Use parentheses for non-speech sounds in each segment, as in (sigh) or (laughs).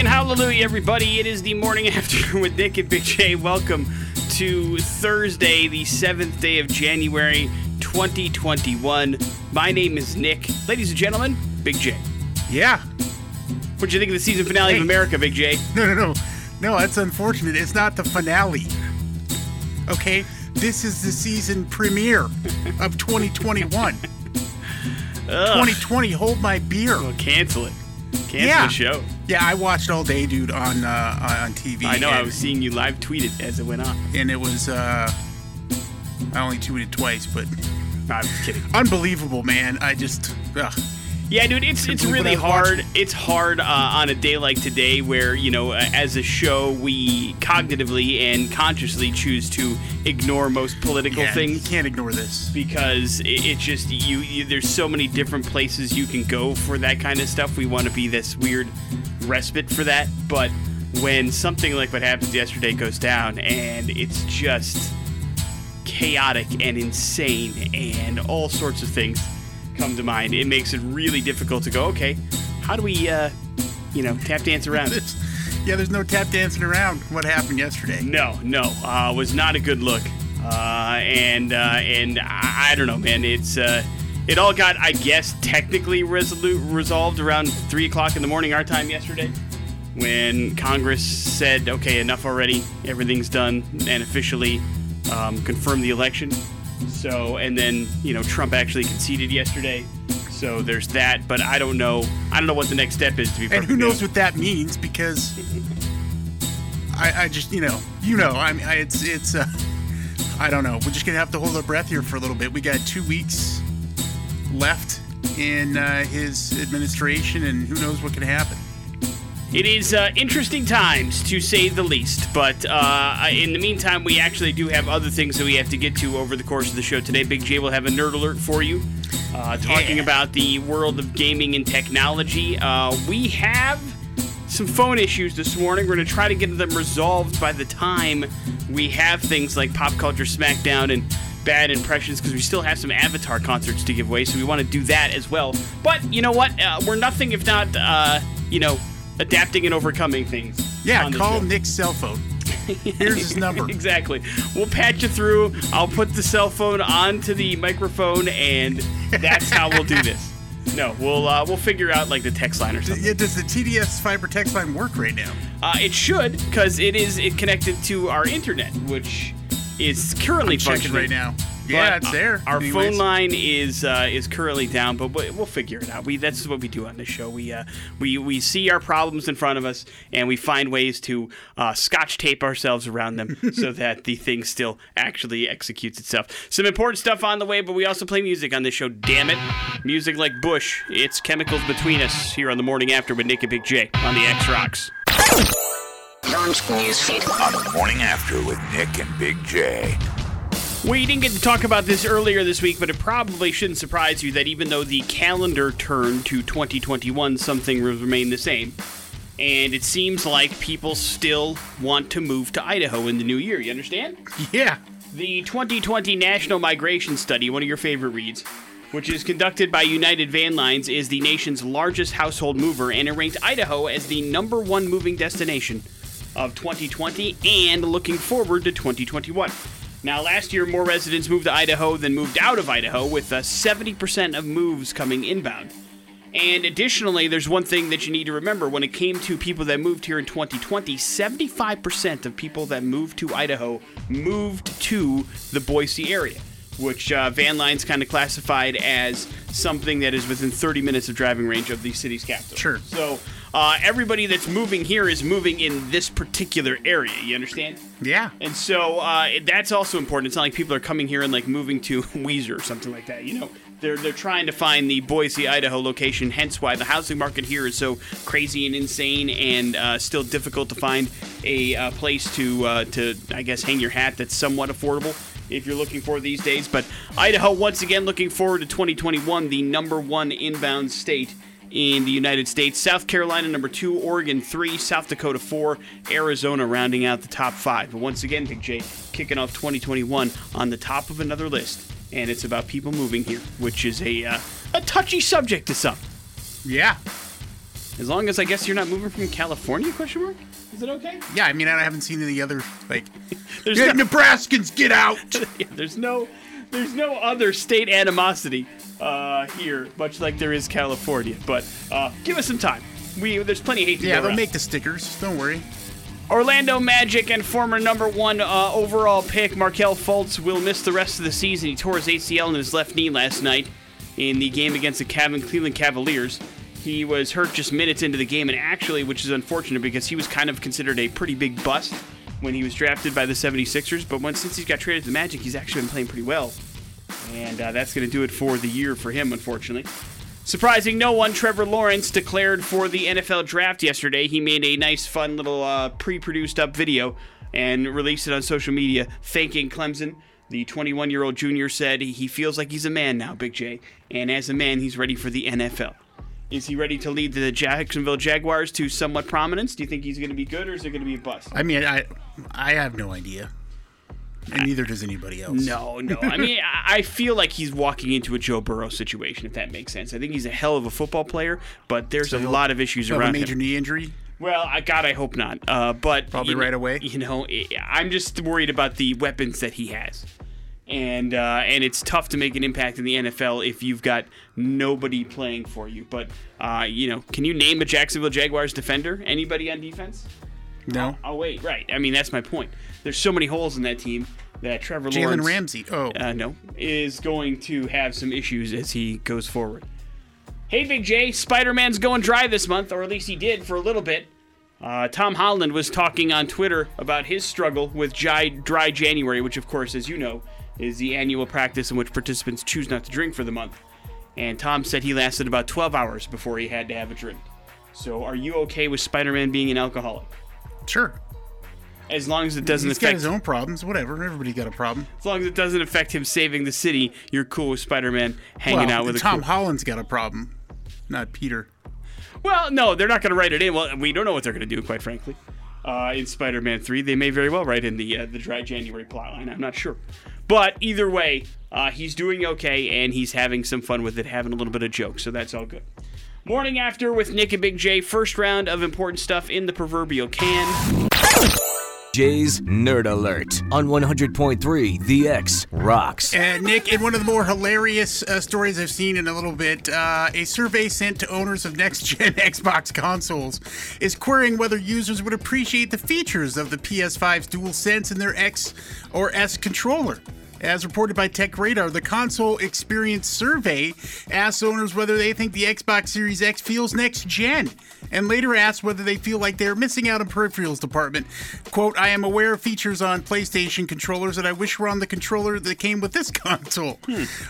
and hallelujah, everybody. It is the morning (laughs) after with Nick and Big J. Welcome to Thursday, the 7th day of January 2021. My name is Nick. Ladies and gentlemen, Big J. Yeah. What'd you think of the season finale Hey. of America, Big J? (laughs) No, no, no. No, that's unfortunate. It's not the finale. Okay? This is the season premiere of 2021. 2020, (laughs) hold my beer. Well, cancel it. Cancel Yeah. the show. Yeah, I watched all day, dude, on uh, on TV. I know, I was seeing you live tweet it as it went on. and it was uh I only tweeted twice, but I'm kidding. unbelievable, man. I just ugh. Yeah, dude, it's it's really hard. It's hard uh, on a day like today, where you know, uh, as a show, we cognitively and consciously choose to ignore most political yeah, things You can't ignore this. because it, it's just you, you. There's so many different places you can go for that kind of stuff. We want to be this weird respite for that, but when something like what happened yesterday goes down, and it's just chaotic and insane, and all sorts of things come to mind, it makes it really difficult to go. Okay, how do we, uh, you know, tap dance around this, (laughs) yeah, there's no tap dancing around what happened yesterday. No, no, uh, was not a good look. Uh, and uh, and I, I don't know, man. It's uh, it all got, I guess, technically resolute, resolved around three o'clock in the morning our time yesterday, when Congress said, "Okay, enough already. Everything's done," and officially um, confirmed the election. So, and then you know, Trump actually conceded yesterday. So there's that, but I don't know. I don't know what the next step is to be. Fair. And who knows honest. what that means because I, I just you know you know I mean I, it's it's uh, I don't know we're just gonna have to hold our breath here for a little bit. We got two weeks left in uh, his administration, and who knows what can happen. It is uh, interesting times, to say the least. But uh, in the meantime, we actually do have other things that we have to get to over the course of the show today. Big J will have a nerd alert for you, uh, talking Yeah. about the world of gaming and technology. Uh, we have some phone issues this morning. We're going to try to get them resolved by the time we have things like Pop Culture Smackdown and bad impressions because we still have some Avatar concerts to give away, so we want to do that as well. But you know what? Uh, we're nothing if not, uh, you know, adapting and overcoming things. Yeah, call. Nick's cell phone. Here's his (laughs) number. exactly. We'll patch you through. I'll put the cell phone onto the microphone, and that's how we'll do this. (laughs) No, we'll uh, we'll figure out like the text line or something. Yeah, does the TDS fiber text line work right now? Uh, it should, because it is it connected to our internet, which is currently I'm functioning right now. Yeah, But, it's there. Our Anyways. phone line is uh, is currently down, but we- we'll figure it out. We that's what we do on this show. We uh, we we see our problems in front of us, and we find ways to uh, scotch tape ourselves around them (laughs) so that the thing still actually executes itself. Some important stuff on the way, but we also play music on this show. Damn it, music like Bush. It's chemicals between us here on the morning after with Nick and Big J on the X Rocks. Launch newsfeed. on the morning after with Nick and Big J. We didn't get to talk about this earlier this week, but it probably shouldn't surprise you that even though the calendar turned to 2021, something will remain the same. And it seems like people still want to move to Idaho in the new year. You understand? Yeah. The 2020 National Migration Study, one of your favorite reads, which is conducted by United Van Lines, is the nation's largest household mover, and it ranked Idaho as the number one moving destination of 2020 and looking forward to 2021. Now, last year, more residents moved to Idaho than moved out of Idaho, with uh, 70% of moves coming inbound. And additionally, there's one thing that you need to remember when it came to people that moved here in 2020, 75% of people that moved to Idaho moved to the Boise area, which uh, Van Lines kind of classified as something that is within 30 minutes of driving range of the city's capital. Sure. So uh, everybody that's moving here is moving in this particular area. You understand? Yeah. And so uh, that's also important. It's not like people are coming here and like moving to (laughs) Weiser or something like that. You know, they're they're trying to find the Boise, Idaho location. Hence why the housing market here is so crazy and insane, and uh, still difficult to find a uh, place to uh, to I guess hang your hat that's somewhat affordable if you're looking for these days. But Idaho once again looking forward to 2021, the number one inbound state in the United States. South Carolina, number two. Oregon, three. South Dakota, four. Arizona, rounding out the top five. But once again, Big J kicking off 2021 on the top of another list. And it's about people moving here, which is a, uh, a touchy subject to some. Yeah. As long as I guess you're not moving from California? Question mark. Is it okay? Yeah, I mean, I haven't seen any other like. (laughs) There's "Get no, Nebraskans, get out! (laughs) yeah, there's no there's no other state animosity uh, here, much like there is California. But uh, give us some time. We there's plenty of hate to yeah, go they'll around. make the stickers. Don't worry. Orlando Magic and former number one uh, overall pick Markelle Fultz will miss the rest of the season. He tore his ACL in his left knee last night in the game against the Cav- Cleveland Cavaliers. He was hurt just minutes into the game, and actually, which is unfortunate because he was kind of considered a pretty big bust when he was drafted by the 76ers. But once since he's got traded to the Magic, he's actually been playing pretty well. And uh, that's going to do it for the year for him, unfortunately. Surprising no one, Trevor Lawrence declared for the NFL draft yesterday. He made a nice, fun little uh, pre produced up video and released it on social media thanking Clemson. The 21 year old junior said he feels like he's a man now, Big J, and as a man, he's ready for the NFL. Is he ready to lead the Jacksonville Jaguars to somewhat prominence? Do you think he's going to be good or is it going to be a bust? I mean, I I have no idea, and neither does anybody else. No, no. I mean, I feel like he's walking into a Joe Burrow situation, if that makes sense. I think he's a hell of a football player, but there's a lot of issues have a around major him. knee injury. Well, I, God, I hope not. Uh, but Probably you know- right away. You know, I'm just worried about the weapons that he has, and uh, and it's tough to make an impact in the NFL if you've got nobody playing for you. But uh, you know, can you name a Jacksonville Jaguars defender? Anybody on defense? No. Oh wait, right. I mean, that's my point. There's so many holes in that team that Trevor Jalen Lawrence Ramsey. Oh, uh, no, is going to have some issues as he goes forward. Hey, Big J, Spider Man's going dry this month, or at least he did for a little bit. Uh, Tom Holland was talking on Twitter about his struggle with dry, dry January, which, of course, as you know, is the annual practice in which participants choose not to drink for the month. And Tom said he lasted about 12 hours before he had to have a drink. So, are you okay with Spider Man being an alcoholic? sure. As long as it doesn't He's got affect his own problems. Whatever. Everybody got a problem. As long as it doesn't affect him saving the city, you're cool with Spider-Man hanging well, out with a Tom cool- Holland's got a problem, not Peter. Well, no, they're not going to write it in. Well, we don't know what they're going to do, quite frankly. Uh, in Spider-Man 3, they may very well write in the uh, the dry January plotline. I'm not sure, but either way, uh, he's doing okay and he's having some fun with it, having a little bit of jokes. So that's all good. Morning after with Nick and Big J. First round of important stuff in the proverbial can. Jay's Nerd Alert on 100.3 The X Rocks. And Nick, in one of the more hilarious uh, stories I've seen in a little bit, uh, a survey sent to owners of next gen (laughs) Xbox consoles is querying whether users would appreciate the features of the PS5's DualSense in their X or S controller. As reported by Tech Radar, the console experience survey asks owners whether they think the Xbox Series X feels next gen, and later asks whether they feel like they're missing out on peripherals department. Quote, I am aware of features on PlayStation controllers that I wish were on the controller that came with this (laughs) console.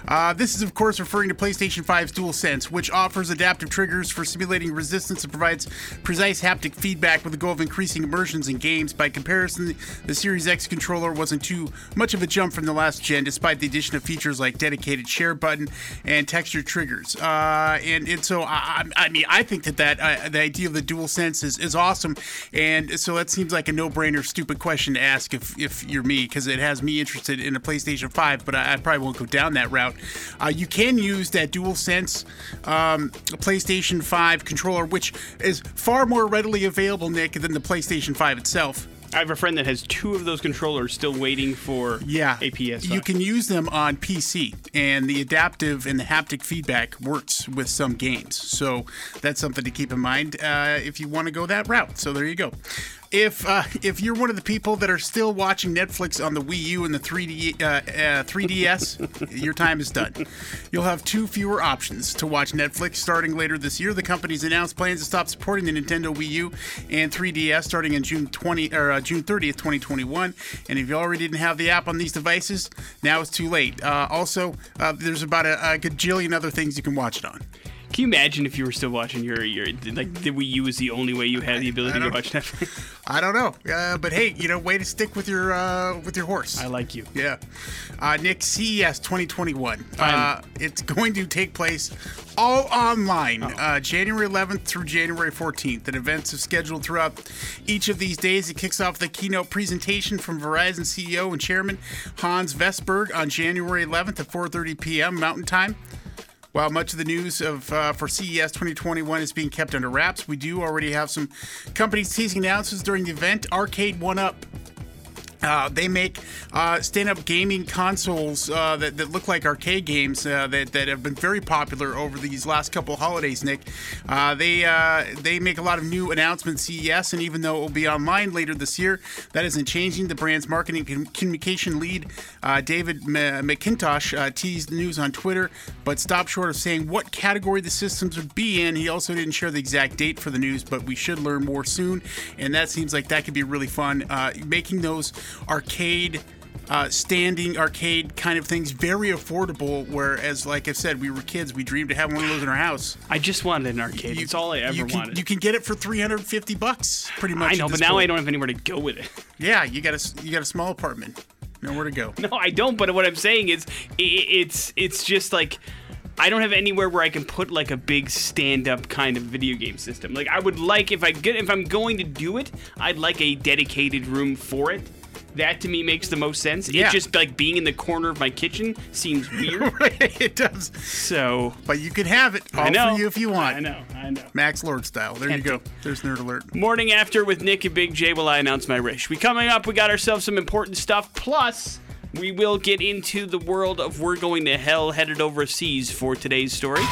Uh, this is, of course, referring to PlayStation 5's DualSense, which offers adaptive triggers for simulating resistance and provides precise haptic feedback with the goal of increasing immersions in games. By comparison, the Series X controller wasn't too much of a jump from the last gen, despite the addition of features like dedicated share button and texture triggers. Uh, and, and so, I, I mean, I think that, that uh, the idea of the DualSense is, is awesome. And so that seems like a no brainer, stupid question to ask if, if you're me, because it has me interested in a PlayStation 5, but I, I probably won't go down that route. Uh, you can use that DualSense um, PlayStation 5 controller, which is far more readily available, Nick, than the PlayStation 5 itself. I have a friend that has two of those controllers still waiting for Yeah, a PS5. You can use them on PC, and the adaptive and the haptic feedback works with some games. So that's something to keep in mind uh, if you want to go that route. So there you go. If uh, if you're one of the people that are still watching Netflix on the Wii U and the 3D uh, uh, 3DS, your time is done. You'll have two fewer options to watch Netflix starting later this year. The company's announced plans to stop supporting the Nintendo Wii U and 3DS starting in June 20 or uh, June 30th, 2021. And if you already didn't have the app on these devices, now it's too late. Uh, also, uh, there's about a, a gajillion other things you can watch it on. Can you imagine if you were still watching your your like the Wii U was the only way you had the ability to watch Netflix? (laughs) I don't know, uh, but hey, you know, way to stick with your uh, with your horse. I like you. Yeah. Uh, Nick, CES 2021. Uh, it's going to take place all online, uh, January 11th through January 14th. And events are scheduled throughout each of these days. It kicks off the keynote presentation from Verizon CEO and Chairman Hans Vestberg on January 11th at 4:30 p.m. Mountain Time. While much of the news of uh, for CES 2021 is being kept under wraps, we do already have some companies teasing announcements during the event. Arcade1Up uh, they make uh, stand-up gaming consoles uh, that, that look like arcade games uh, that, that have been very popular over these last couple holidays. Nick, uh, they uh, they make a lot of new announcements CES, and even though it will be online later this year, that isn't changing. The brand's marketing com- communication lead, David M- McIntosh, teased the news on Twitter, but stopped short of saying what category the systems would be in. He also didn't share the exact date for the news, but we should learn more soon, and that seems like that could be really fun. making those arcade uh, standing arcade kind of things very affordable whereas like i said we were kids we dreamed to have one of those in our house I just wanted an arcade. It's all I ever you can, wanted. you can get it for 350 bucks pretty much I know, but now I don't have anywhere to go with it. (laughs) yeah you got a you got a small apartment nowhere to go No, I don't. But what I'm saying is, i- i it's it's just like I don't have anywhere where I can put like a big stand-up kind of video game system. Like I would like if I get if I'm going to do it, I'd like a dedicated room for it. That to me makes the most sense. Yeah. It just like being in the corner of my kitchen seems weird. (laughs) it does so but you can have it all I know for you if you want I know. I know. max lord style there you Tempting. go there's nerd alert Morning after with Nick and Big J. Will I announce my wish? We coming up. We got ourselves some important stuff. Plus, we will get into the world of we're going to hell headed overseas for today's story.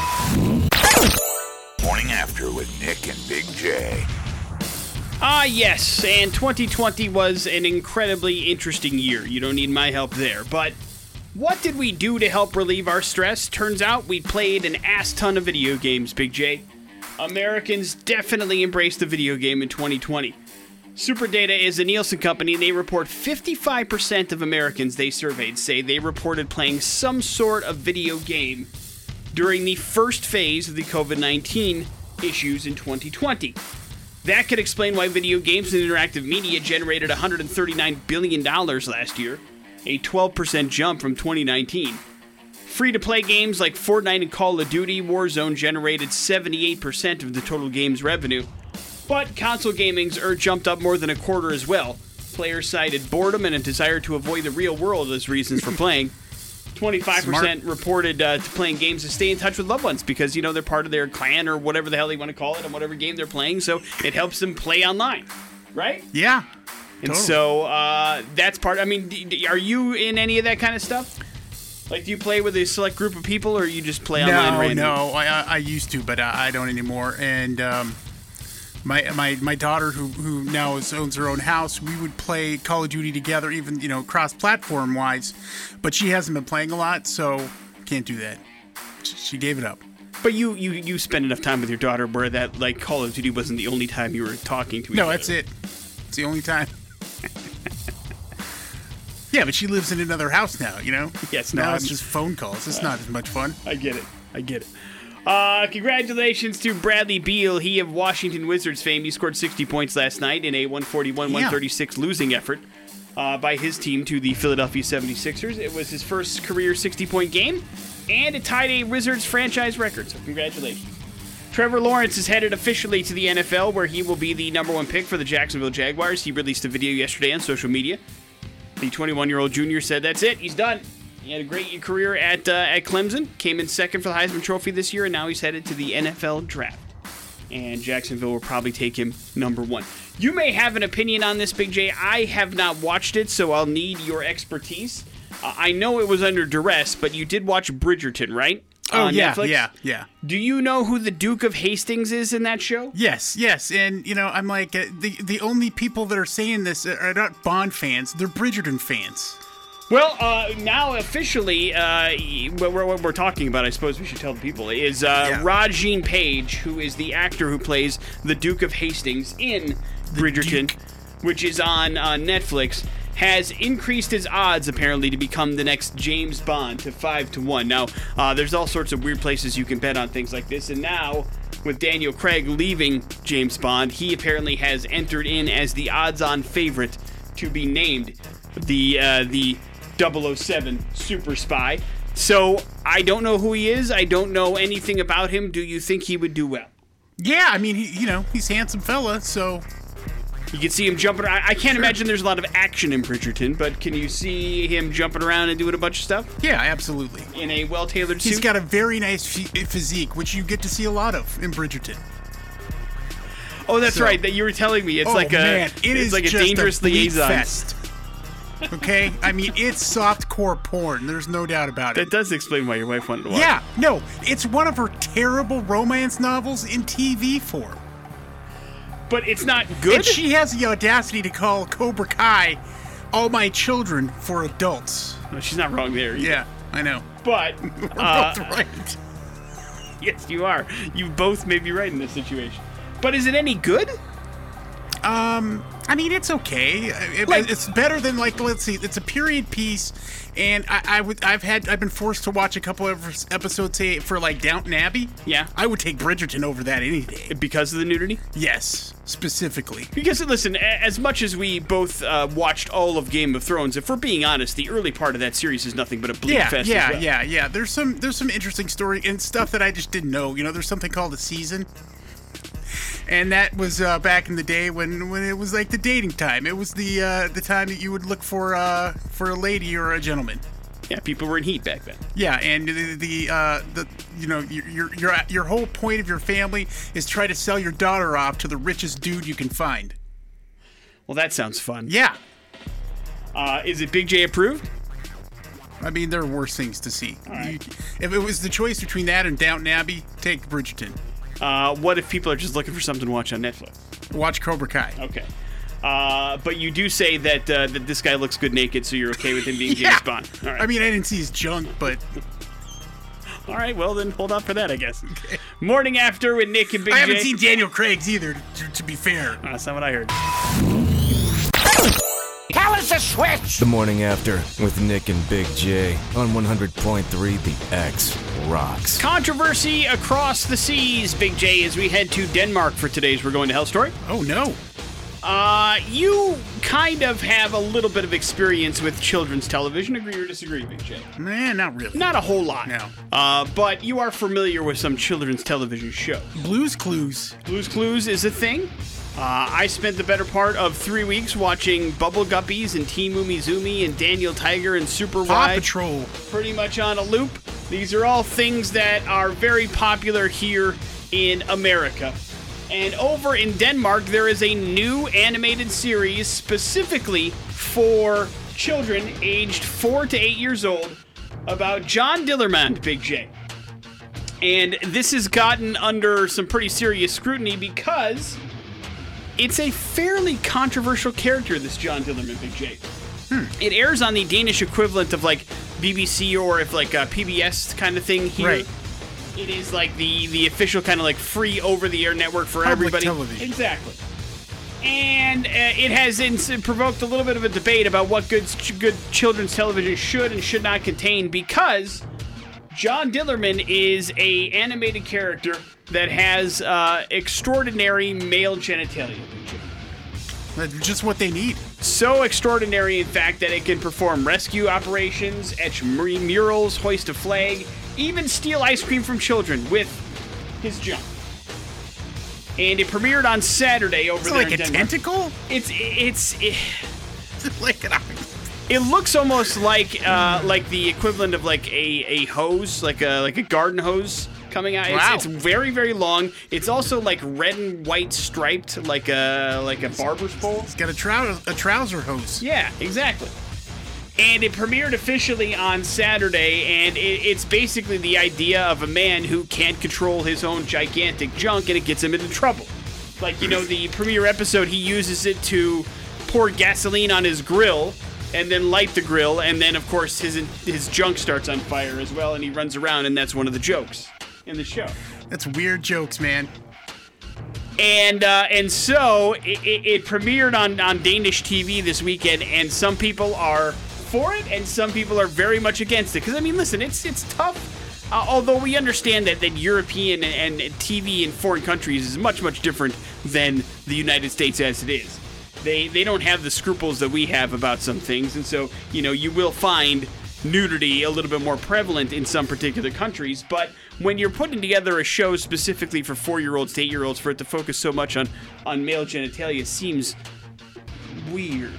Morning After with Nick and Big J. Ah, yes, and 2020 was an incredibly interesting year. You don't need my help there. But what did we do to help relieve our stress? Turns out we played an ass ton of video games, Big J. Americans definitely embraced the video game in 2020. Superdata is a Nielsen company, and they report 55% of Americans they surveyed say they reported playing some sort of video game during the first phase of the COVID 19 issues in 2020. That could explain why video games and interactive media generated $139 billion last year, a 12% jump from 2019. Free to play games like Fortnite and Call of Duty Warzone generated 78% of the total game's revenue, but console gaming's er jumped up more than a quarter as well. Players cited boredom and a desire to avoid the real world as reasons for playing. (laughs) 25% Smart. reported uh, to playing games to stay in touch with loved ones because, you know, they're part of their clan or whatever the hell they want to call it on whatever game they're playing, so it helps them play online, right? yeah And Totally. so uh, that's part. I mean, d- d- are you in any of that kind of stuff? Like, do you play with a select group of people, or you just play online no, randomly? no, I, I I used to, but I, I don't anymore. And um, my my my daughter, who who now is, owns her own house, we would play Call of Duty together, even you know cross platform wise. But she hasn't been playing a lot, so can't do that. She- gave it up. But you, you you spend enough time with your daughter where that like Call of Duty wasn't the only time you were talking to each No, other. that's it. It's the only time. (laughs) yeah, but she lives in another house now. You know. Yes, no, Now it's just phone calls. It's uh, not as much fun. I get it. I get it. Uh, congratulations to Bradley Beal. He of Washington Wizards fame. He scored 60 points last night in a 141-136 losing effort uh, by his team to the Philadelphia 76ers. It was his first career 60-point game, and it tied a Wizards franchise record. So congratulations. Trevor Lawrence is headed officially to the NFL, where he will be the number one pick for the Jacksonville Jaguars. He released a video yesterday on social media. The 21-year-old junior said, "That's it. He's done. He had a great career at uh, at Clemson. Came in second for the Heisman Trophy this year, and now he's headed to the NFL draft. And Jacksonville will probably take him number one. You may have an opinion on this, Big J. I have not watched it, so I'll need your expertise. Uh, I know it was under duress, but you did watch Bridgerton, right? Oh On yeah, Netflix? yeah, yeah. Do you know who the Duke of Hastings is in that show? Yes, yes, and you know, I'm like uh, the the only people that are saying this are not Bond fans; they're Bridgerton fans. Well, uh, now officially, uh, what we're, what we're talking about, I suppose we should tell the people, is uh, Yeah. Regé-Jean Page, who is the actor who plays the Duke of Hastings in Bridgerton, Duke. which is on uh, Netflix, has increased his odds apparently to become the next James Bond to five to one. Now, uh, there's all sorts of weird places you can bet on things like this, and now with Daniel Craig leaving James Bond, he apparently has entered in as the odds-on favorite to be named the uh, the 007 super spy. So I don't know who he is. I don't know anything about him. Do you think he would do well? Yeah, I mean, he, you know, he's a handsome fella, so You can see him jumping. I, I can't imagine there's a lot of action in Bridgerton, but can you see him jumping around and doing a bunch of stuff Yeah, absolutely. in a well-tailored suit? He's got a very nice phy- eh, physique, which you get to see a lot of in Bridgerton. oh, that's so- right. That you were telling me. It's oh like a man, it it's is like a dangerous bleep liaison. fest. Okay, I mean it's softcore porn. There's no doubt about it. That does explain why your wife wanted to watch. Yeah, no, it's one of her terrible romance novels in TV form. but it's not good. And she has the audacity to call Cobra Kai "All My Children" for adults. No, she's not wrong there. either. Yeah, I know. but (laughs) We're uh, both right. (laughs) yes, you are. You both may be right in this situation. But is it any good? Um, I mean, it's okay. It- Like- it's better than like let's see. It's a period piece, and I, I would I've had I've been forced to watch a couple of episodes say for like Downton Abbey. Yeah. I would take Bridgerton over that any day. Because of the nudity? Yes, specifically. Because listen, as much as we both uh, watched all of Game of Thrones, if we're being honest, the early part of that series is nothing but a bleak Yeah, fest. yeah, well. yeah, yeah. There's some there's some interesting story and stuff that I just didn't know. You know, there's something called a season. And that was uh, back in the day when, when it was like the dating time. It was the uh, the time that you would look for uh, for a lady or a gentleman. Yeah, people were in heat back then. Yeah, and the the, uh, the you know your, your your whole point of your family is try to sell your daughter off to the richest dude you can find. Well, that sounds fun. Yeah, Uh, is it Big J approved? I mean there are worse things to see. You- if it was the choice between that and Downton Abbey, take Bridgerton. Uh, what if people are just looking for something to watch on Netflix? Watch Cobra Kai. Okay. Uh, but you do say that uh, that this guy looks good naked, so you're okay with him being (laughs) Yeah. James Bond. All right. I mean I didn't see his junk, but (laughs) All right. Well, then hold on for that, I guess. Morning after with Nick and Big I haven't J. seen Daniel Craig's either. To, to be fair, that's not what I heard. Tell us a switch! The morning after with Nick and Big J on 100.3 The X rocks. Controversy across the seas, Big J, as we head to Denmark for today's We're Going to Hell story. oh no, Uh, you kind of have a little bit of experience with children's television. Agree or disagree, Big J? man, not really. Not a whole lot. No. Uh, but you are familiar with some children's television shows. Blues Clues. Blues Clues is a thing. Uh, I spent the better part of three weeks watching Bubble Guppies and Team Umizoomi and Daniel Tiger and Super Paw. Patrol. pretty much on a loop. These are all things that are very popular here in America. And over in Denmark, there is a new animated series specifically for children aged four to eight years old about John Dillermand, Big J. And this has gotten under some pretty serious scrutiny because it's a fairly controversial character, this John Dillermand, Big J. It airs on the Danish equivalent of like BBC or if like a PBS kind of thing here. Right. It is like the the official kind of like free over the air network for Public everybody. television. Exactly. And uh, it has ins- provoked a little bit of a debate about what good good children's television should and should not contain because John Dillermand is a animated character that has uh, extraordinary male genitalia. That's just what they need. So extraordinary, in fact, that it can perform rescue operations, etch murals, hoist a flag, even steal ice cream from children with his junk. And it premiered on Saturday over It's there like in a tentacle. It's it's it, (laughs) like an it looks almost like uh, like the equivalent of like a, a hose, like a like a garden hose coming out. It's, Wow. it's very very long. It's also like red and white striped, like a like a barber's pole. It's got a trouser a trouser hose. Yeah, exactly. And it premiered officially on Saturday, and it, it's basically the idea of a man who can't control his own gigantic junk, and it gets him into trouble. Like, you know, the premiere episode, he uses it to pour gasoline on his grill, and then light the grill, and then, of course, his his junk starts on fire as well, and he runs around, and that's one of the jokes in the show. That's weird jokes, man. And uh, and so it, it, it premiered on, on Danish TV this weekend, and some people are for it, and some people are very much against it. Because I mean, listen, it's it's tough. Uh, although we understand that, that European and, and TV in foreign countries is much much different than the United States as it is. They they don't have the scruples that we have about some things, and so you know you will find nudity a little bit more prevalent in some particular countries. But when you're putting together a show specifically for four year olds to eight year olds, for it to focus so much on, on male genitalia seems weird,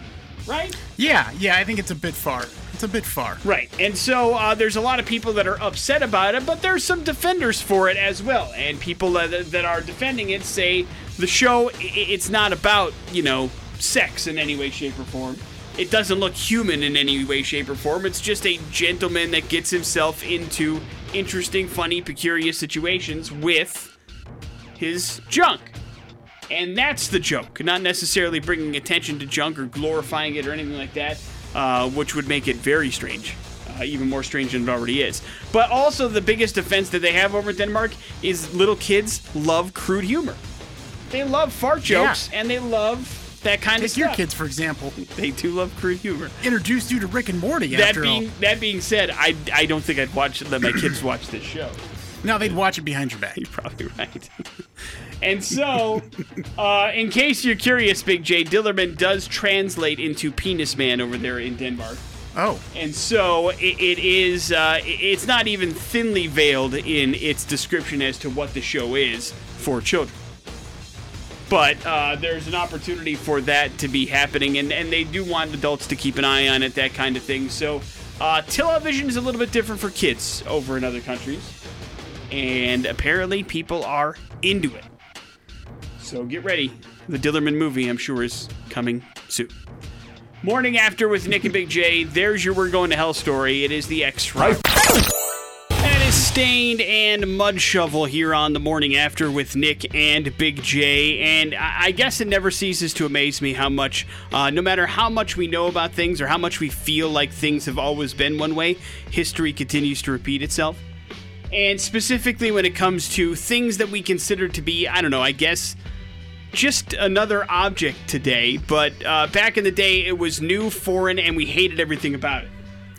right? Yeah, yeah, I think it's a bit far. It's a bit far. Right. And so uh, there's a lot of people that are upset about it, but there's some defenders for it as well. And people that, that are defending it say the show, it's not about, you know, sex in any way, shape, or form. It doesn't look human in any way, shape, or form. It's just a gentleman that gets himself into interesting, funny, peculiar situations with his junk. And that's the joke, not necessarily bringing attention to junk or glorifying it or anything like that, uh, which would make it very strange. Uh, even more strange than it already is. But also, the biggest offense that they have over in Denmark is little kids love crude humor. They love fart jokes and they love that kind of Take your kids, for example. They do love crude humor. Introduced you to Rick and Morty That after being all. that being said, I, I don't think I'd watch let my kids watch this show. No, they'd watch it behind your back. You're probably right. and so, uh, in case you're curious, Big J, Dillermand does translate into penis man over there in Denmark. Oh, And so it, it is, uh, it's not even thinly veiled in its description as to what the show is for children. But uh, there's an opportunity for that to be happening, and, and they do want adults to keep an eye on it, that kind of thing. So, uh, television is a little bit different for kids over in other countries, and apparently people are into it. So get ready. The Dillermand movie, I'm sure, is coming soon. Morning after with Nick and Big J. There's your We're Going to Hell story. It is the X Rock. Staind and Mud Shovel here on the morning after with Nick and Big J. And I I guess it never ceases to amaze me how much, uh, no matter how much we know about things or how much we feel like things have always been one way, history continues to repeat itself. And specifically when it comes to things that we consider to be, I don't know, I guess just another object today, but uh, back in the day it was new, foreign, and we hated everything about it.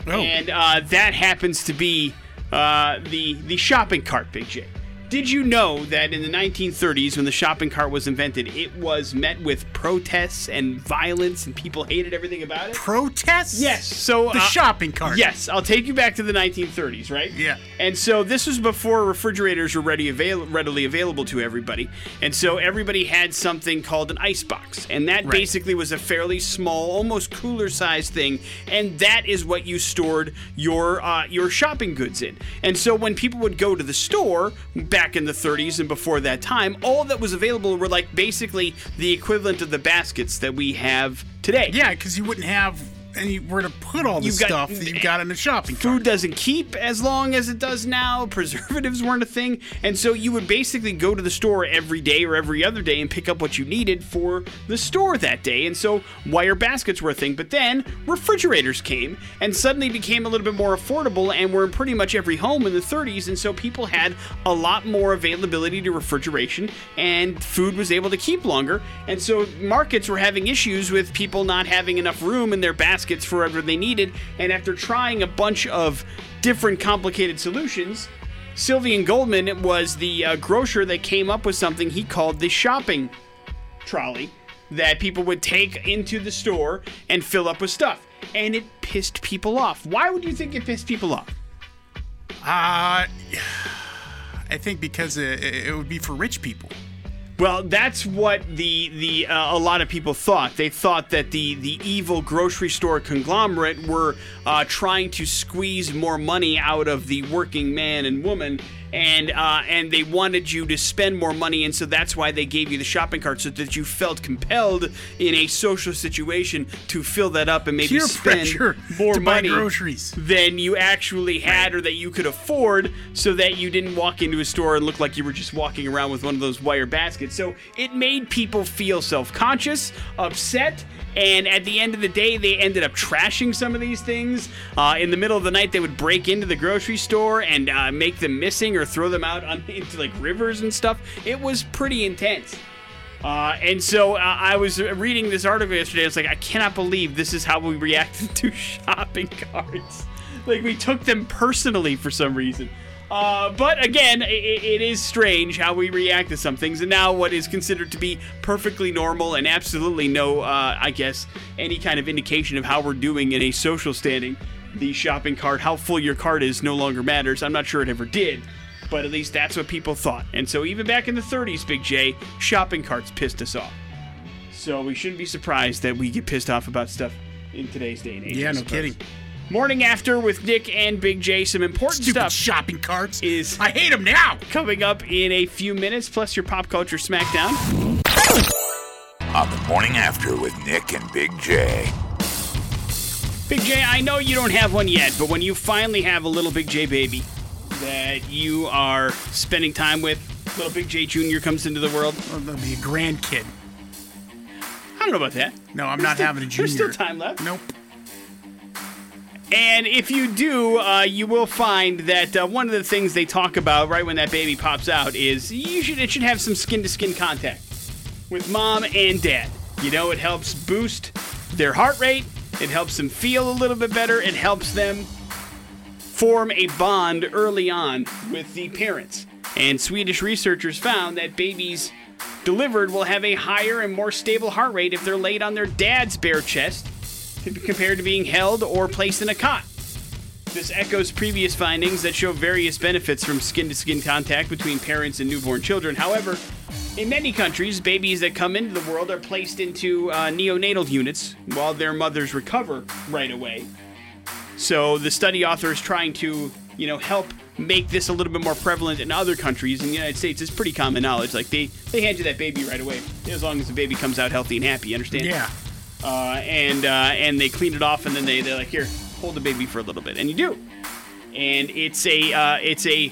Oh. And uh, that happens to be uh, the the shopping cart, Big J. Did you know that in the 1930s, when the shopping cart was invented, it was met with protests and violence, and people hated everything about it? protests? Yes. So The uh, shopping cart. Yes, I'll take you back to the 1930s, right? Yeah. And so this was before refrigerators were ready avail- readily available to everybody, and so everybody had something called an ice box, and that Right. basically was a fairly small, almost cooler-sized thing, and that is what you stored your uh, your shopping goods in. And so when people would go to the store back in the 30s and before that time, all that was available were like basically the equivalent of the baskets that we have today. Yeah, because you wouldn't have anywhere to put all the You've got- stuff that you got in the shopping food cart. doesn't keep as long as it does now. Preservatives weren't a thing. And so you would basically go to the store every day or every other day and pick up what you needed for the store that day. And so wire baskets were a thing. But then refrigerators came and suddenly became a little bit more affordable and were in pretty much every home in the 30s. And so people had a lot more availability to refrigeration and food was able to keep longer. And so markets were having issues with people not having enough room in their baskets for whatever they needed. And after trying a bunch of different complicated solutions, Sylvan Goldman was the uh, grocer that came up with something he called the shopping trolley that people would take into the store and fill up with stuff. And it pissed people off. Why would you think it pissed people off? Uh, (sighs) I think because it, it would be for rich people. Well, that's what the the uh, a lot of people thought. They thought that the the evil grocery store conglomerate were uh, trying to squeeze more money out of the working man and woman, and uh, and they wanted you to spend more money, and so that's why they gave you the shopping cart so that you felt compelled in a social situation to fill that up and maybe Peer spend more to buy money groceries. than you actually had or that you could afford so that you didn't walk into a store and look like you were just walking around with one of those wire baskets. So it made people feel self conscious, upset. And at the end of the day, they ended up trashing some of these things. Uh, in the middle of the night, they would break into the grocery store and uh, make them missing or throw them out on, (laughs) into like rivers and stuff. It was pretty intense. Uh, and so uh, I was reading this article yesterday. I was like, I cannot believe this is how we reacted (laughs) to shopping carts. Like we took them personally for some reason. Uh, but again, i it is strange how we react to some things. And now, what is considered to be perfectly normal and absolutely no, uh, I guess, any kind of indication of how we're doing in a social standing, the shopping cart, how full your cart is, no longer matters. I'm not sure it ever did but at least that's what people thought. And so even back in the 30s, Big J, shopping carts pissed us off. So we shouldn't be surprised that we get pissed off about stuff in today's day and age. Yeah, no kidding. Morning after with Nick and Big J. Some important Stupid stuff shopping carts. is I hate them now. coming up in a few minutes, plus your pop culture smackdown. On the morning after with Nick and Big J. Big J, I know you don't have one yet, but when you finally have a little Big J baby that you are spending time with, little Big J Jr. comes into the world. Well, They'll be a grandkid. I don't know about that. No, I'm not having a junior. There's still time left. Nope. And if you do, uh, you will find that uh, one of the things they talk about right when that baby pops out is you should it should have some skin to skin contact with mom and dad. You know, it helps boost their heart rate. It helps them feel a little bit better. It helps them form a bond early on with the parents. And Swedish researchers found that babies delivered will have a higher and more stable heart rate if they're laid on their dad's bare chest compared to being held or placed in a cot. This echoes previous findings that show various benefits from skin to skin contact between parents and newborn children. However, in many countries, babies that come into the world are placed into uh, neonatal units while their mothers recover right away. So the study author is trying to, you know, help make this a little bit more prevalent in other countries. In the United States, it's pretty common knowledge. Like they they hand you that baby right away, as long as the baby comes out healthy and happy. You understand? Yeah. uh, and uh, and they clean it off, and then they they're like, here, hold the baby for a little bit, and you do, and it's a uh, it's a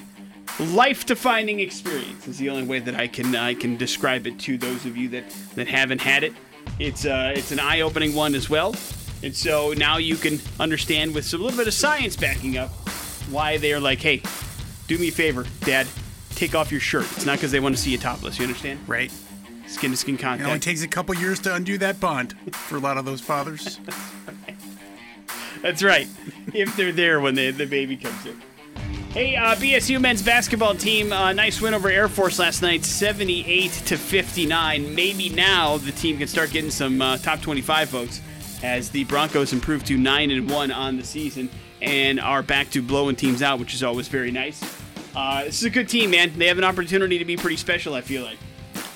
life-defining experience. Is the only way that I can I can describe it to those of you that that haven't had it. It's uh, it's an eye-opening one as well, and so now you can understand with some little bit of science backing up why they're like, hey, do me a favor, Dad. Take off your shirt. It's not because they want to see you topless. You understand? Right. Skin to skin contact. It only takes a couple years to undo that bond for a lot of those fathers. (laughs) That's right. (laughs) if they're there when the, the baby comes in. Hey, uh, BSU men's basketball team, uh, nice win over Air Force last night, 78 to 59. Maybe now the team can start getting some uh, top 25 votes as the Broncos improve to 9 and 1 on the season and are back to blowing teams out, which is always very nice. Uh, this is a good team, man. They have an opportunity to be pretty special, I feel like.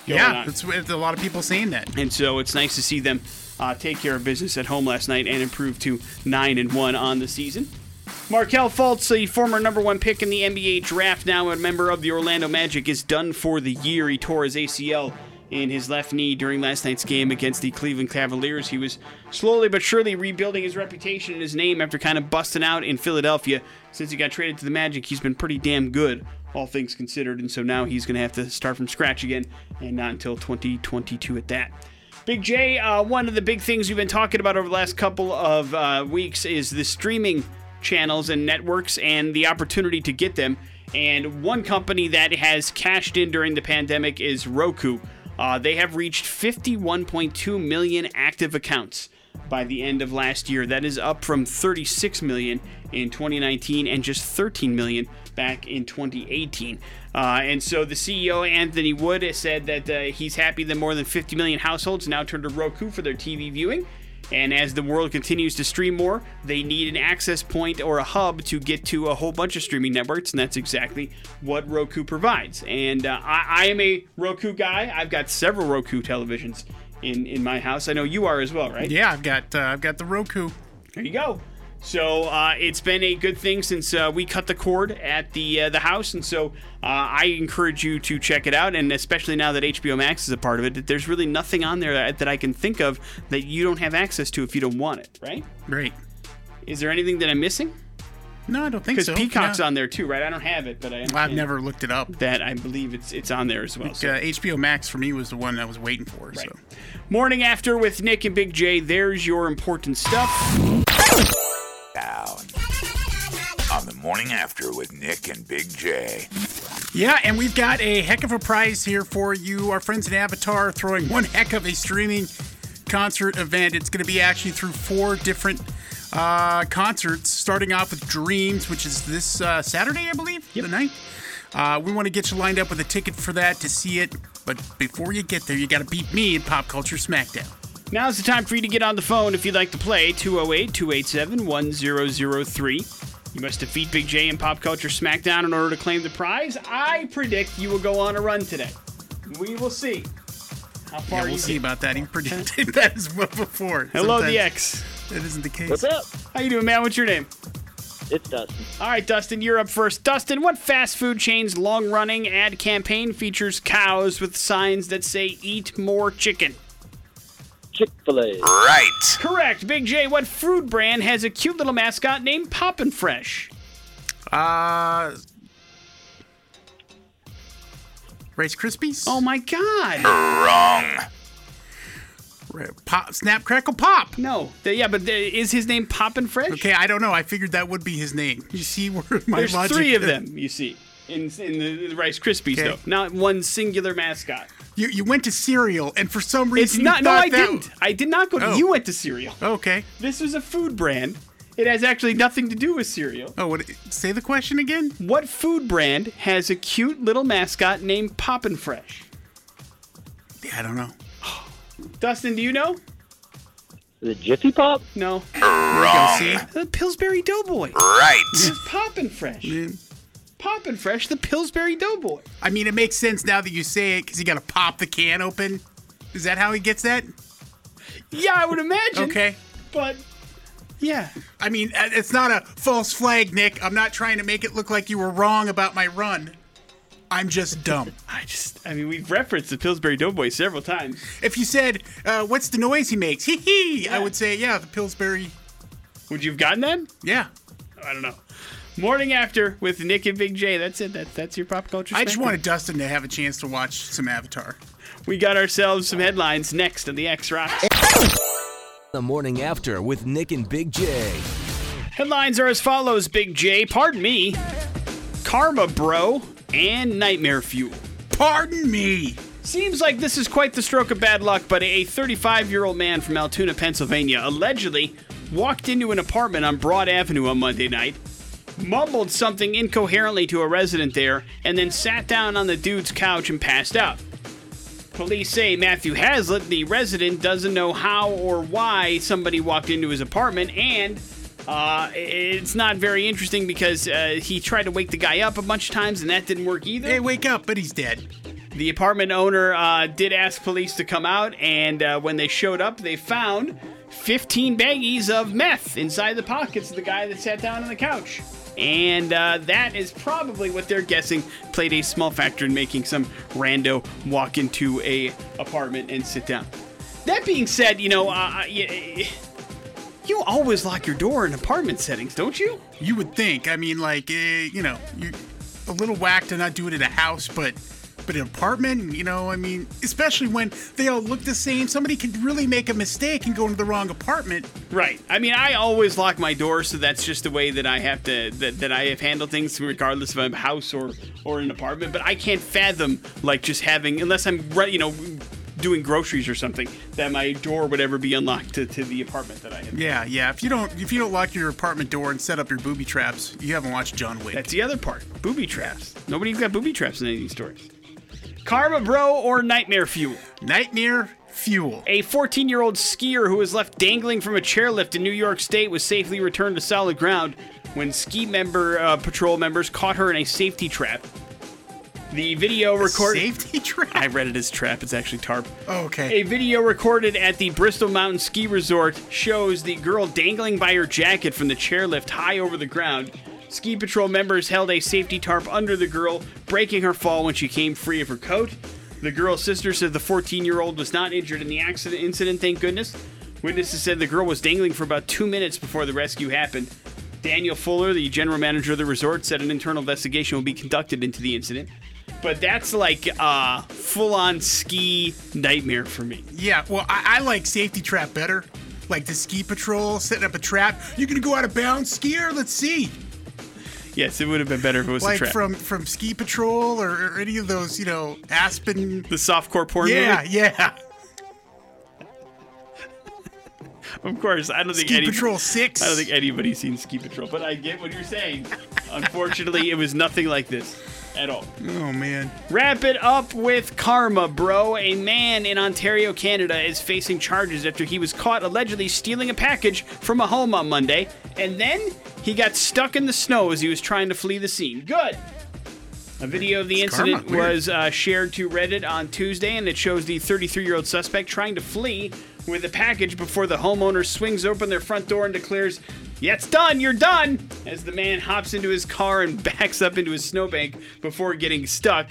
yeah, that's that's a lot of people saying that. And so it's nice to see them uh, take care of business at home last night and improve to nine and one on the season. Markelle Fultz, the former number one pick in the NBA draft, now a member of the Orlando Magic, is done for the year. He tore his ACL in his left knee during last night's game against the Cleveland Cavaliers. He was slowly but surely rebuilding his reputation and his name after kind of busting out in Philadelphia. Since he got traded to the Magic, he's been pretty damn good, all things considered. And so now he's going to have to start from scratch again, and not until 2022 at that. Big J, uh, one of the big things we've been talking about over the last couple of uh, weeks is the streaming channels and networks and the opportunity to get them. And one company that has cashed in during the pandemic is Roku. Uh, they have reached 51.2 million active accounts by the end of last year. That is up from 36 million in 2019 and just 13 million back in 2018. Uh, and so the CEO, Anthony Wood, has said that uh, he's happy that more than 50 million households now turn to Roku for their TV viewing. And as the world continues to stream more, they need an access point or a hub to get to a whole bunch of streaming networks, and that's exactly what Roku provides. And uh, I, I am a Roku guy. I've got several Roku televisions in, in my house. I know you are as well, right? Yeah, I've got uh, I've got the Roku. There you go. So uh, it's been a good thing since uh, we cut the cord at the uh, the house, and so uh, I encourage you to check it out. And especially now that HBO Max is a part of it, that there's really nothing on there that, that I can think of that you don't have access to if you don't want it. Right? Great. Is there anything that I'm missing? No, I don't think so. Because. Peacock's Yeah. on there too, right? I don't have it, but I I've never looked it up. that. I believe it's it's on there as well. Uh, So. HBO Max for me was the one I was waiting for. Right. So Morning after with Nick and Big J. There's your important stuff. Down. On the morning after with Nick and Big J. yeah, and we've got a heck of a prize here for you. Our friends at Avatar are throwing one heck of a streaming concert event. It's going to be actually through four different uh, concerts, starting off with Dreams, which is this uh, Saturday, I believe, the 9th. Uh, we want to get you lined up with a ticket for that to see it. But before you get there, you got to beat me in Pop Culture Smackdown. Now's the time for you to get on the phone if you'd like to play 208 287 1003. You must defeat Big J in Pop Culture Smackdown in order to claim the prize. I predict you will go on a run today. We will see. How far Yeah, we'll you see get? about that. He predicted (laughs) that as well before. Hello, Sometimes the X. That isn't the case. What's up? How you doing, man? What's your name? It's Dustin. All right, Dustin, you're up first. Dustin, what fast food chain's long-running ad campaign features cows with signs that say "Eat more chicken"? Chick Fil A. Right. Correct. Big J, what food brand has a cute little mascot named Poppin' Fresh? Uh, Rice Krispies. Oh my God! Wrong. Pop, Snap, Crackle, Pop. No, Th- yeah, but th- is his name Poppin' Fresh? Okay, I don't know. I figured that would be his name. (laughs) You see where my logic? There's logic? three of them. You see, in in the, the Rice Krispies Okay. though, not one singular mascot. You you went to cereal, and for some reason It's not. you No, I that- didn't. I did not go. to Oh. You went to cereal. Okay. This was a food brand. It has actually nothing to do with cereal. Oh, what? Say the question again. What food brand has a cute little mascot named Poppin' Fresh? Yeah, I don't know. Dustin, do you know? The Jiffy Pop? No. Go see. The Pillsbury Doughboy. Right. It's Poppin' Fresh. Poppin' Fresh, the Pillsbury Doughboy. I mean, it makes sense now that you say it because you got to pop the can open. Is that how he gets that? Yeah, I would imagine. Okay. But yeah. I mean, it's not a false flag, Nick. I'm not trying to make it look like you were wrong about my run. I'm just dumb. (laughs) I just, I mean, we've referenced the Pillsbury Doughboy several times. If you said, uh, "What's the noise he makes?" Hee hee. I would say, "Yeah, the Pillsbury." Would you have gotten that? Yeah. I don't know. Morning after with Nick and Big J. That's it. That, that's your pop culture. I just wanted Dustin to have a chance to watch some Avatar. We got ourselves some headlines next on the X Rocks. The morning after with Nick and Big J. Headlines are as follows, Big J. Pardon me. Karma Bro and Nightmare Fuel. Pardon me. Seems like this is quite the stroke of bad luck, but a 35 year old man from Altoona, Pennsylvania, allegedly walked into an apartment on Broad Avenue on Monday night, mumbled something incoherently to a resident there, and then sat down on the dude's couch and passed out. Police say Matthew Hazlitt, the resident, doesn't know how or why somebody walked into his apartment, and uh, it's not very interesting because uh, he tried to wake the guy up a bunch of times and that didn't work either. Hey, wake up! But he's dead. The apartment owner uh, did ask police to come out, and uh, when they showed up, they found 15 baggies of meth inside the pockets of the guy that sat down on the couch. And uh, that is probably what they're guessing played a small factor in making some rando walk into a apartment and sit down. That being said, you know, uh, you, always lock your door in apartment settings, don't you? You would think. I mean, like, eh, you know, a little whack to not do it at a house, but but an apartment, you know, I mean, especially when they all look the same. Somebody could really make a mistake and go into the wrong apartment. Right. I mean, I always lock my door, so that's just the way that I have to that, that I have handled things, regardless if I'm a house or or an apartment. But I can't fathom like just having, unless I'm you know doing groceries or something, that my door would ever be unlocked to, to the apartment that I have. Yeah, yeah. If you don't if you don't lock your apartment door and set up your booby traps, you haven't watched John Wick. That's the other part. Booby traps. Nobody's got booby traps in any of these stories. Karma Bro or Nightmare Fuel. Nightmare fuel. A 14 year old skier who was left dangling from a chairlift in New York State was safely returned to solid ground when ski member uh, patrol members caught her in a safety trap. The video recorded. Safety trap. I read it as trap. It's actually tarp. Oh, okay. A video recorded at the Bristol Mountain Ski Resort shows the girl dangling by her jacket from the chairlift high over the ground. Ski patrol members held a safety tarp under the girl, breaking her fall when she came free of her coat. The girl's sister said the 14 year old was not injured in the accident incident, thank goodness. Witnesses said the girl was dangling for about two minutes before the rescue happened. Daniel Fuller, the general manager of the resort, said an internal investigation will be conducted into the incident. But that's like a full on ski nightmare for me. Yeah, well, I, I like safety trap better. Like the ski patrol setting up a trap. You're gonna go out of bounds, skier? Let's see. Yes, it would have been better if it was a Like from from ski patrol or, or any of those, you know, Aspen. the softcore porn Yeah, movie. yeah. (laughs) Of course, I don't think Ski any, Patrol Six. I don't think anybody's seen Ski Patrol, but I get what you're saying. Unfortunately, it was nothing like this at all. Oh man. Wrap it up with karma, bro. A man in Ontario, Canada is facing charges after he was caught allegedly stealing a package from a home on Monday, and then he got stuck in the snow as he was trying to flee the scene. Good. A video of the It's incident weird. was uh, shared to Reddit on Tuesday, and it shows the 33 year old suspect trying to flee with a package before the homeowner swings open their front door and declares, Yeah, it's done, you're done! As the man hops into his car and (laughs) backs up into a snowbank before getting stuck.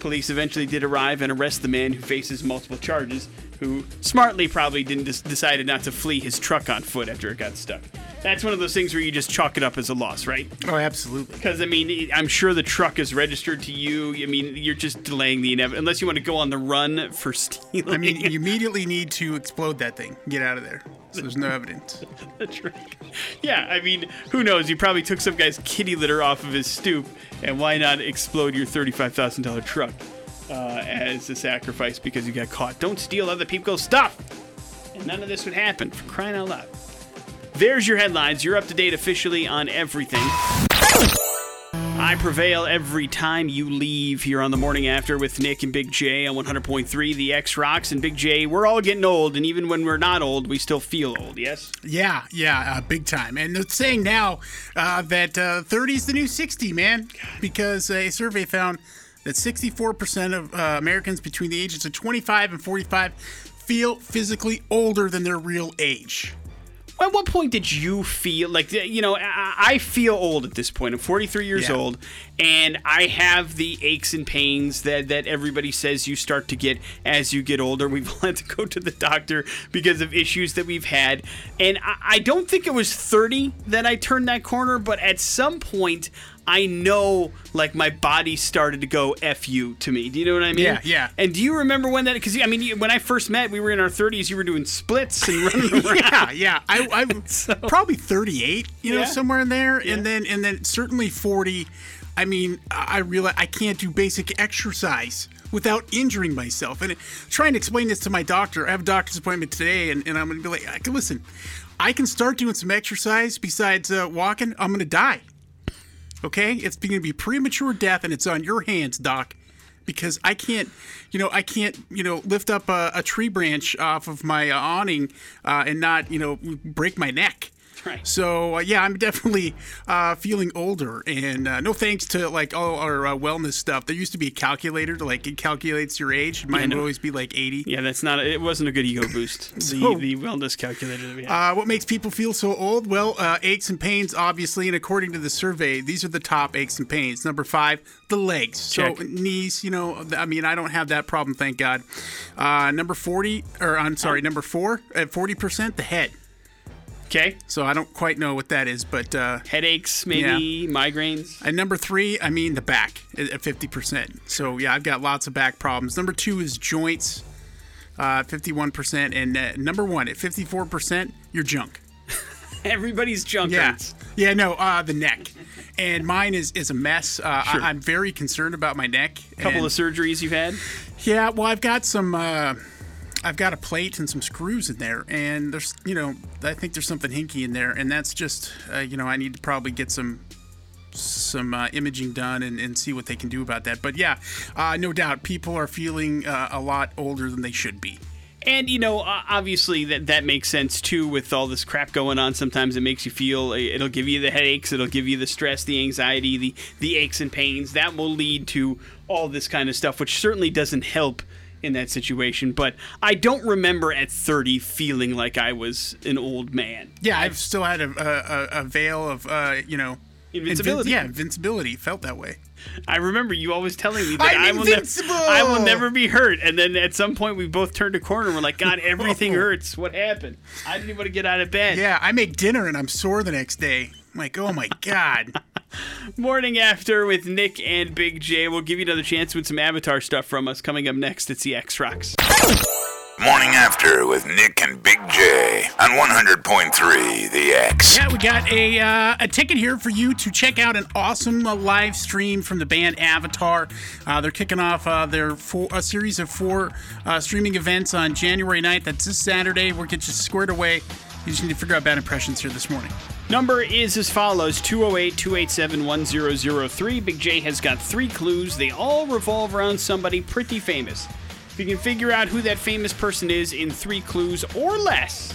Police eventually did arrive and arrest the man who faces multiple charges, who smartly probably didn't des- decided not to flee his truck on foot after it got stuck. That's one of those things where you just chalk it up as a loss, right? Oh, absolutely. Because I mean, I'm sure the truck is registered to you. I mean, you're just delaying the inevitable, unless you want to go on the run for stealing. I mean, you (laughs) immediately need to explode that thing. Get out of there. So there's no evidence. (laughs) the truck. Yeah, I mean, who knows? You probably took some guy's kitty litter off of his stoop, and why not explode your thirty-five thousand dollar truck uh, as a sacrifice because you got caught? Don't steal other people's stuff, and none of this would happen. For crying out loud! There's your headlines. You're up to date officially on everything. I prevail every time you leave here on the morning after with Nick and Big J on 100.3 The X Rocks and Big J. We're all getting old, and even when we're not old, we still feel old. Yes. Yeah, yeah, uh, big time. And they're saying now uh, that uh, 30 is the new 60, man, because a survey found that 64% of uh, Americans between the ages of 25 and 45 feel physically older than their real age. At what point did you feel like you know? I, I feel old at this point. I'm 43 years Yeah. old, and I have the aches and pains that that everybody says you start to get as you get older. We've all (laughs) had to go to the doctor because of issues that we've had, and I, I don't think it was 30 that I turned that corner, but at some point. I know, like my body started to go "f you" to me. Do you know what I mean? Yeah, yeah. And do you remember when that? Because I mean, you- when I first met, we were in our 30s. You were doing splits and (laughs) running around. yeah, yeah. I, I'm (laughs) probably 38, you know, Yeah. somewhere in there, Yeah. and then and then certainly 40. I mean, I realize I can't do basic exercise without injuring myself. And trying to explain this to my doctor, I have a doctor's appointment today, and, and I'm going to be like, I can listen. I can start doing some exercise besides uh, walking. I'm going to die. Okay, it's going to be premature death, and it's on your hands, doc. Because I can't, you know, I can't, you know, lift up a, a tree branch off of my awning uh, and not, you know, break my neck. (laughs) Right. So uh, yeah, I'm definitely uh, feeling older, and uh, no thanks to like all our uh, wellness stuff. There used to be a calculator to like it calculates your age. Mine no. would always be like 80. Yeah, that's not. It wasn't a good ego boost. (laughs) The So- the wellness calculator that we had. Uh, what makes people feel so old? Well, uh, aches and pains, obviously, and according to the survey, these are the top aches and pains. Number five, the legs. So Check. knees, you know, I mean, I don't have that problem, thank God. Uh, number 40, or I'm sorry, number four, at 40%, the head. Okay. So I don't quite know what that is, but uh, Headaches, maybe migraines. And number three, I mean the back at at 50%. So, yeah, I've got lots of back problems. Number two is joints, uh, 51%. And uh, number one, at 54%, your junk. (laughs) Everybody's junk Yeah. hurts. Yeah, no, uh, the neck. And mine is, is a mess. Uh, Sure. I, I'm very concerned about my neck. A Couple And- of surgeries you've had. Yeah, well, I've got some. Uh, I've got a plate and some screws in there, and there's, you know, I think there's something hinky in there, and that's just, uh, you know, I need to probably get some some uh, imaging done and, and see what they can do about that. But yeah, uh, no doubt, people are feeling uh, a lot older than they should be. And you know, uh, obviously that that makes sense too with all this crap going on. Sometimes it makes you feel it'll give you the headaches, it'll give you the stress, the anxiety, the the aches and pains. That will lead to all this kind of stuff, which certainly doesn't help in that situation. But I don't remember at 30 feeling like I was an old man. Yeah, I've still had a, a, a- veil of, uh, you know, Invincibility. invin- yeah, invincibility. Felt that way. I remember you always telling me that I'm will, never! I will never be hurt. And then at some point, we both turned a corner and we're like, God, (laughs) everything hurts. What happened? I didn't even want to get out of bed. Yeah, I make dinner and I'm sore the next day. I'm like, oh my god. (laughs) Morning after with Nick and Big J. We'll give you another chance with some Avatar stuff from us coming up next. It's the X Rocks. Morning after with Nick and Big J on 100.3 The X. Yeah, we got a uh, a ticket here for you to check out an awesome uh, live stream from the band Avatar. Uh, they're kicking off uh, their four, a series of four uh, streaming events on January 9th. That's this Saturday. We'll get you squared away. You just need to figure out bad impressions here this morning. Number is as follows 208 287 1003. Big J has got three clues. They all revolve around somebody pretty famous. If you can figure out who that famous person is in three clues or less,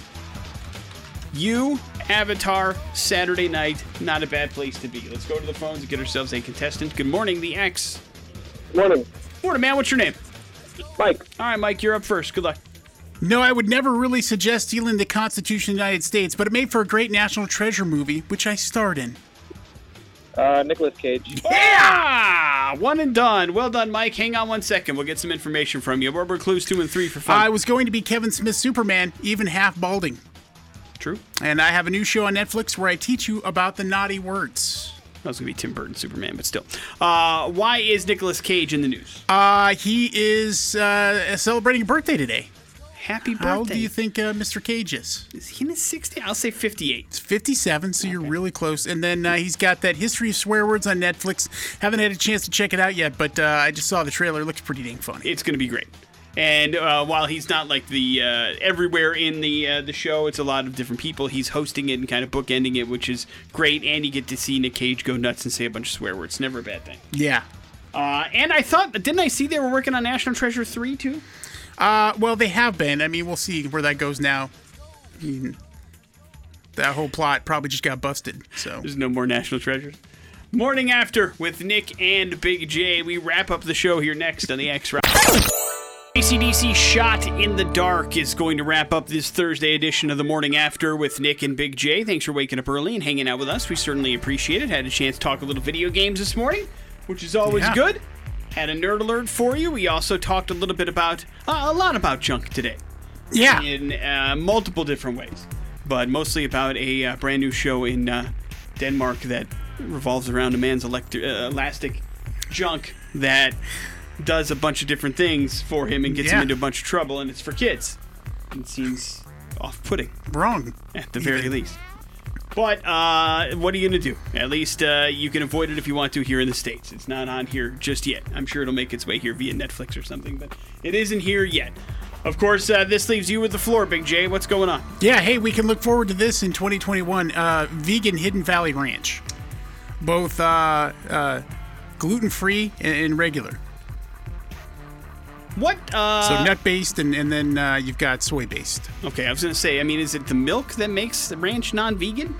you Avatar Saturday night. Not a bad place to be. Let's go to the phones and get ourselves a contestant. Good morning, the X. Morning, Morning, man. What's your name? Mike. All right, Mike, you're up first. Good luck. No, I would never really suggest stealing the Constitution of the United States, but it made for a great national treasure movie, which I starred in. Uh, Nicolas Cage. Yeah! One and done. Well done, Mike. Hang on one second. We'll get some information from you. What were clues two and three for fun? I was going to be Kevin Smith's Superman, even half balding. True. And I have a new show on Netflix where I teach you about the naughty words. That was going to be Tim Burton Superman, but still. Uh, why is Nicolas Cage in the news? Uh, he is uh, celebrating a birthday today. Happy birthday. How old do you think uh, Mr. Cage is? Is he in his 60? I'll say 58. It's 57, so you're really close. And then uh, he's got that History of Swear Words on Netflix. Haven't had a chance to check it out yet, but uh, I just saw the trailer. It looks pretty dang funny. It's going to be great. And uh, while he's not like the uh, everywhere in the uh, the show, it's a lot of different people. He's hosting it and kind of bookending it, which is great. And you get to see Nick Cage go nuts and say a bunch of swear words. Never a bad thing. Yeah. Uh, and I thought, didn't I see they were working on National Treasure three too? Uh, well, they have been. I mean, we'll see where that goes now. I mean, that whole plot probably just got busted. So There's no more National Treasures. Morning after with Nick and Big J. We wrap up the show here next on the X Rock. ACDC Shot in the Dark is going to wrap up this Thursday edition of the Morning After with Nick and Big J. Thanks for waking up early and hanging out with us. We certainly appreciate it. Had a chance to talk a little video games this morning, which is always Yeah. good. Had a nerd alert for you. We also talked a little bit about, uh, a lot about junk today yeah, in uh, multiple different ways, but mostly about a uh, brand new show in uh, Denmark that revolves around a man's electri- uh, elastic junk that does a bunch of different things for him and gets him into a bunch of trouble, and it's for kids. It seems off-putting wrong. at the very least. But uh, what are you going to do? At least uh, you can avoid it if you want to here in the States. It's not on here just yet. I'm sure it'll make its way here via Netflix or something, but it isn't here yet. Of course, uh, this leaves you with the floor, Big J. What's going on? Yeah, hey, we can look forward to this in 2021. Uh, vegan Hidden Valley Ranch, both uh, uh, gluten free and, and regular. What? Uh, So nut based, and, and then uh, you've got soy based. okay, I was going to say, I mean, is it the milk that makes the ranch non vegan?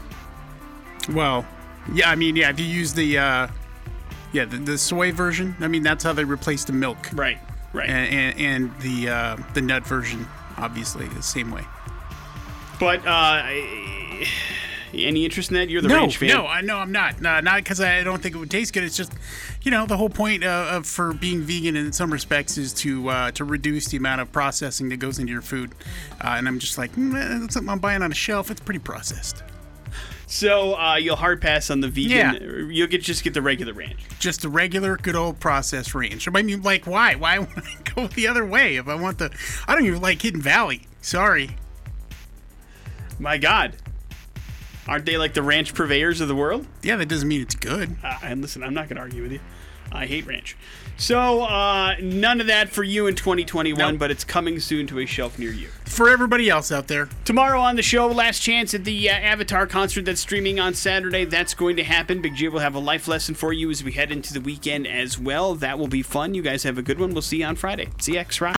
Well, yeah, I mean, yeah, if you use the uh, yeah the, the soy version, I mean that's how they replace the milk, Right, right. and and, and the uh, the nut version, obviously, the same way. but, uh, any interest in that? You're the no, ranch fan. no, I no, I'm not. Uh, not because I don't think it would taste good. It's just, you know, the whole point uh, of for being vegan in some respects is to uh, to reduce the amount of processing that goes into your food. Uh, and I'm just like, mm, eh, that's something I'm buying on a shelf. It's pretty processed. So uh, you'll hard pass on the vegan. Yeah. You'll get just get the regular ranch. Just the regular, good old processed range. I mean, like, why? Why (laughs) would I go the other way if I want the? I don't even like Hidden Valley. Sorry. My God. Aren't they like the ranch purveyors of the world? Yeah, that doesn't mean it's good. Uh, and listen, I'm not going to argue with you. I hate ranch. So, uh, none of that for you in 2021, Nope. but it's coming soon to a shelf near you. For everybody else out there, Tomorrow on the show, last chance at the uh, Avatar concert that's streaming on Saturday. That's going to happen. Big J will have a life lesson for you as we head into the weekend as well. That will be fun. You guys have a good one. We'll see you on Friday. CX Rock.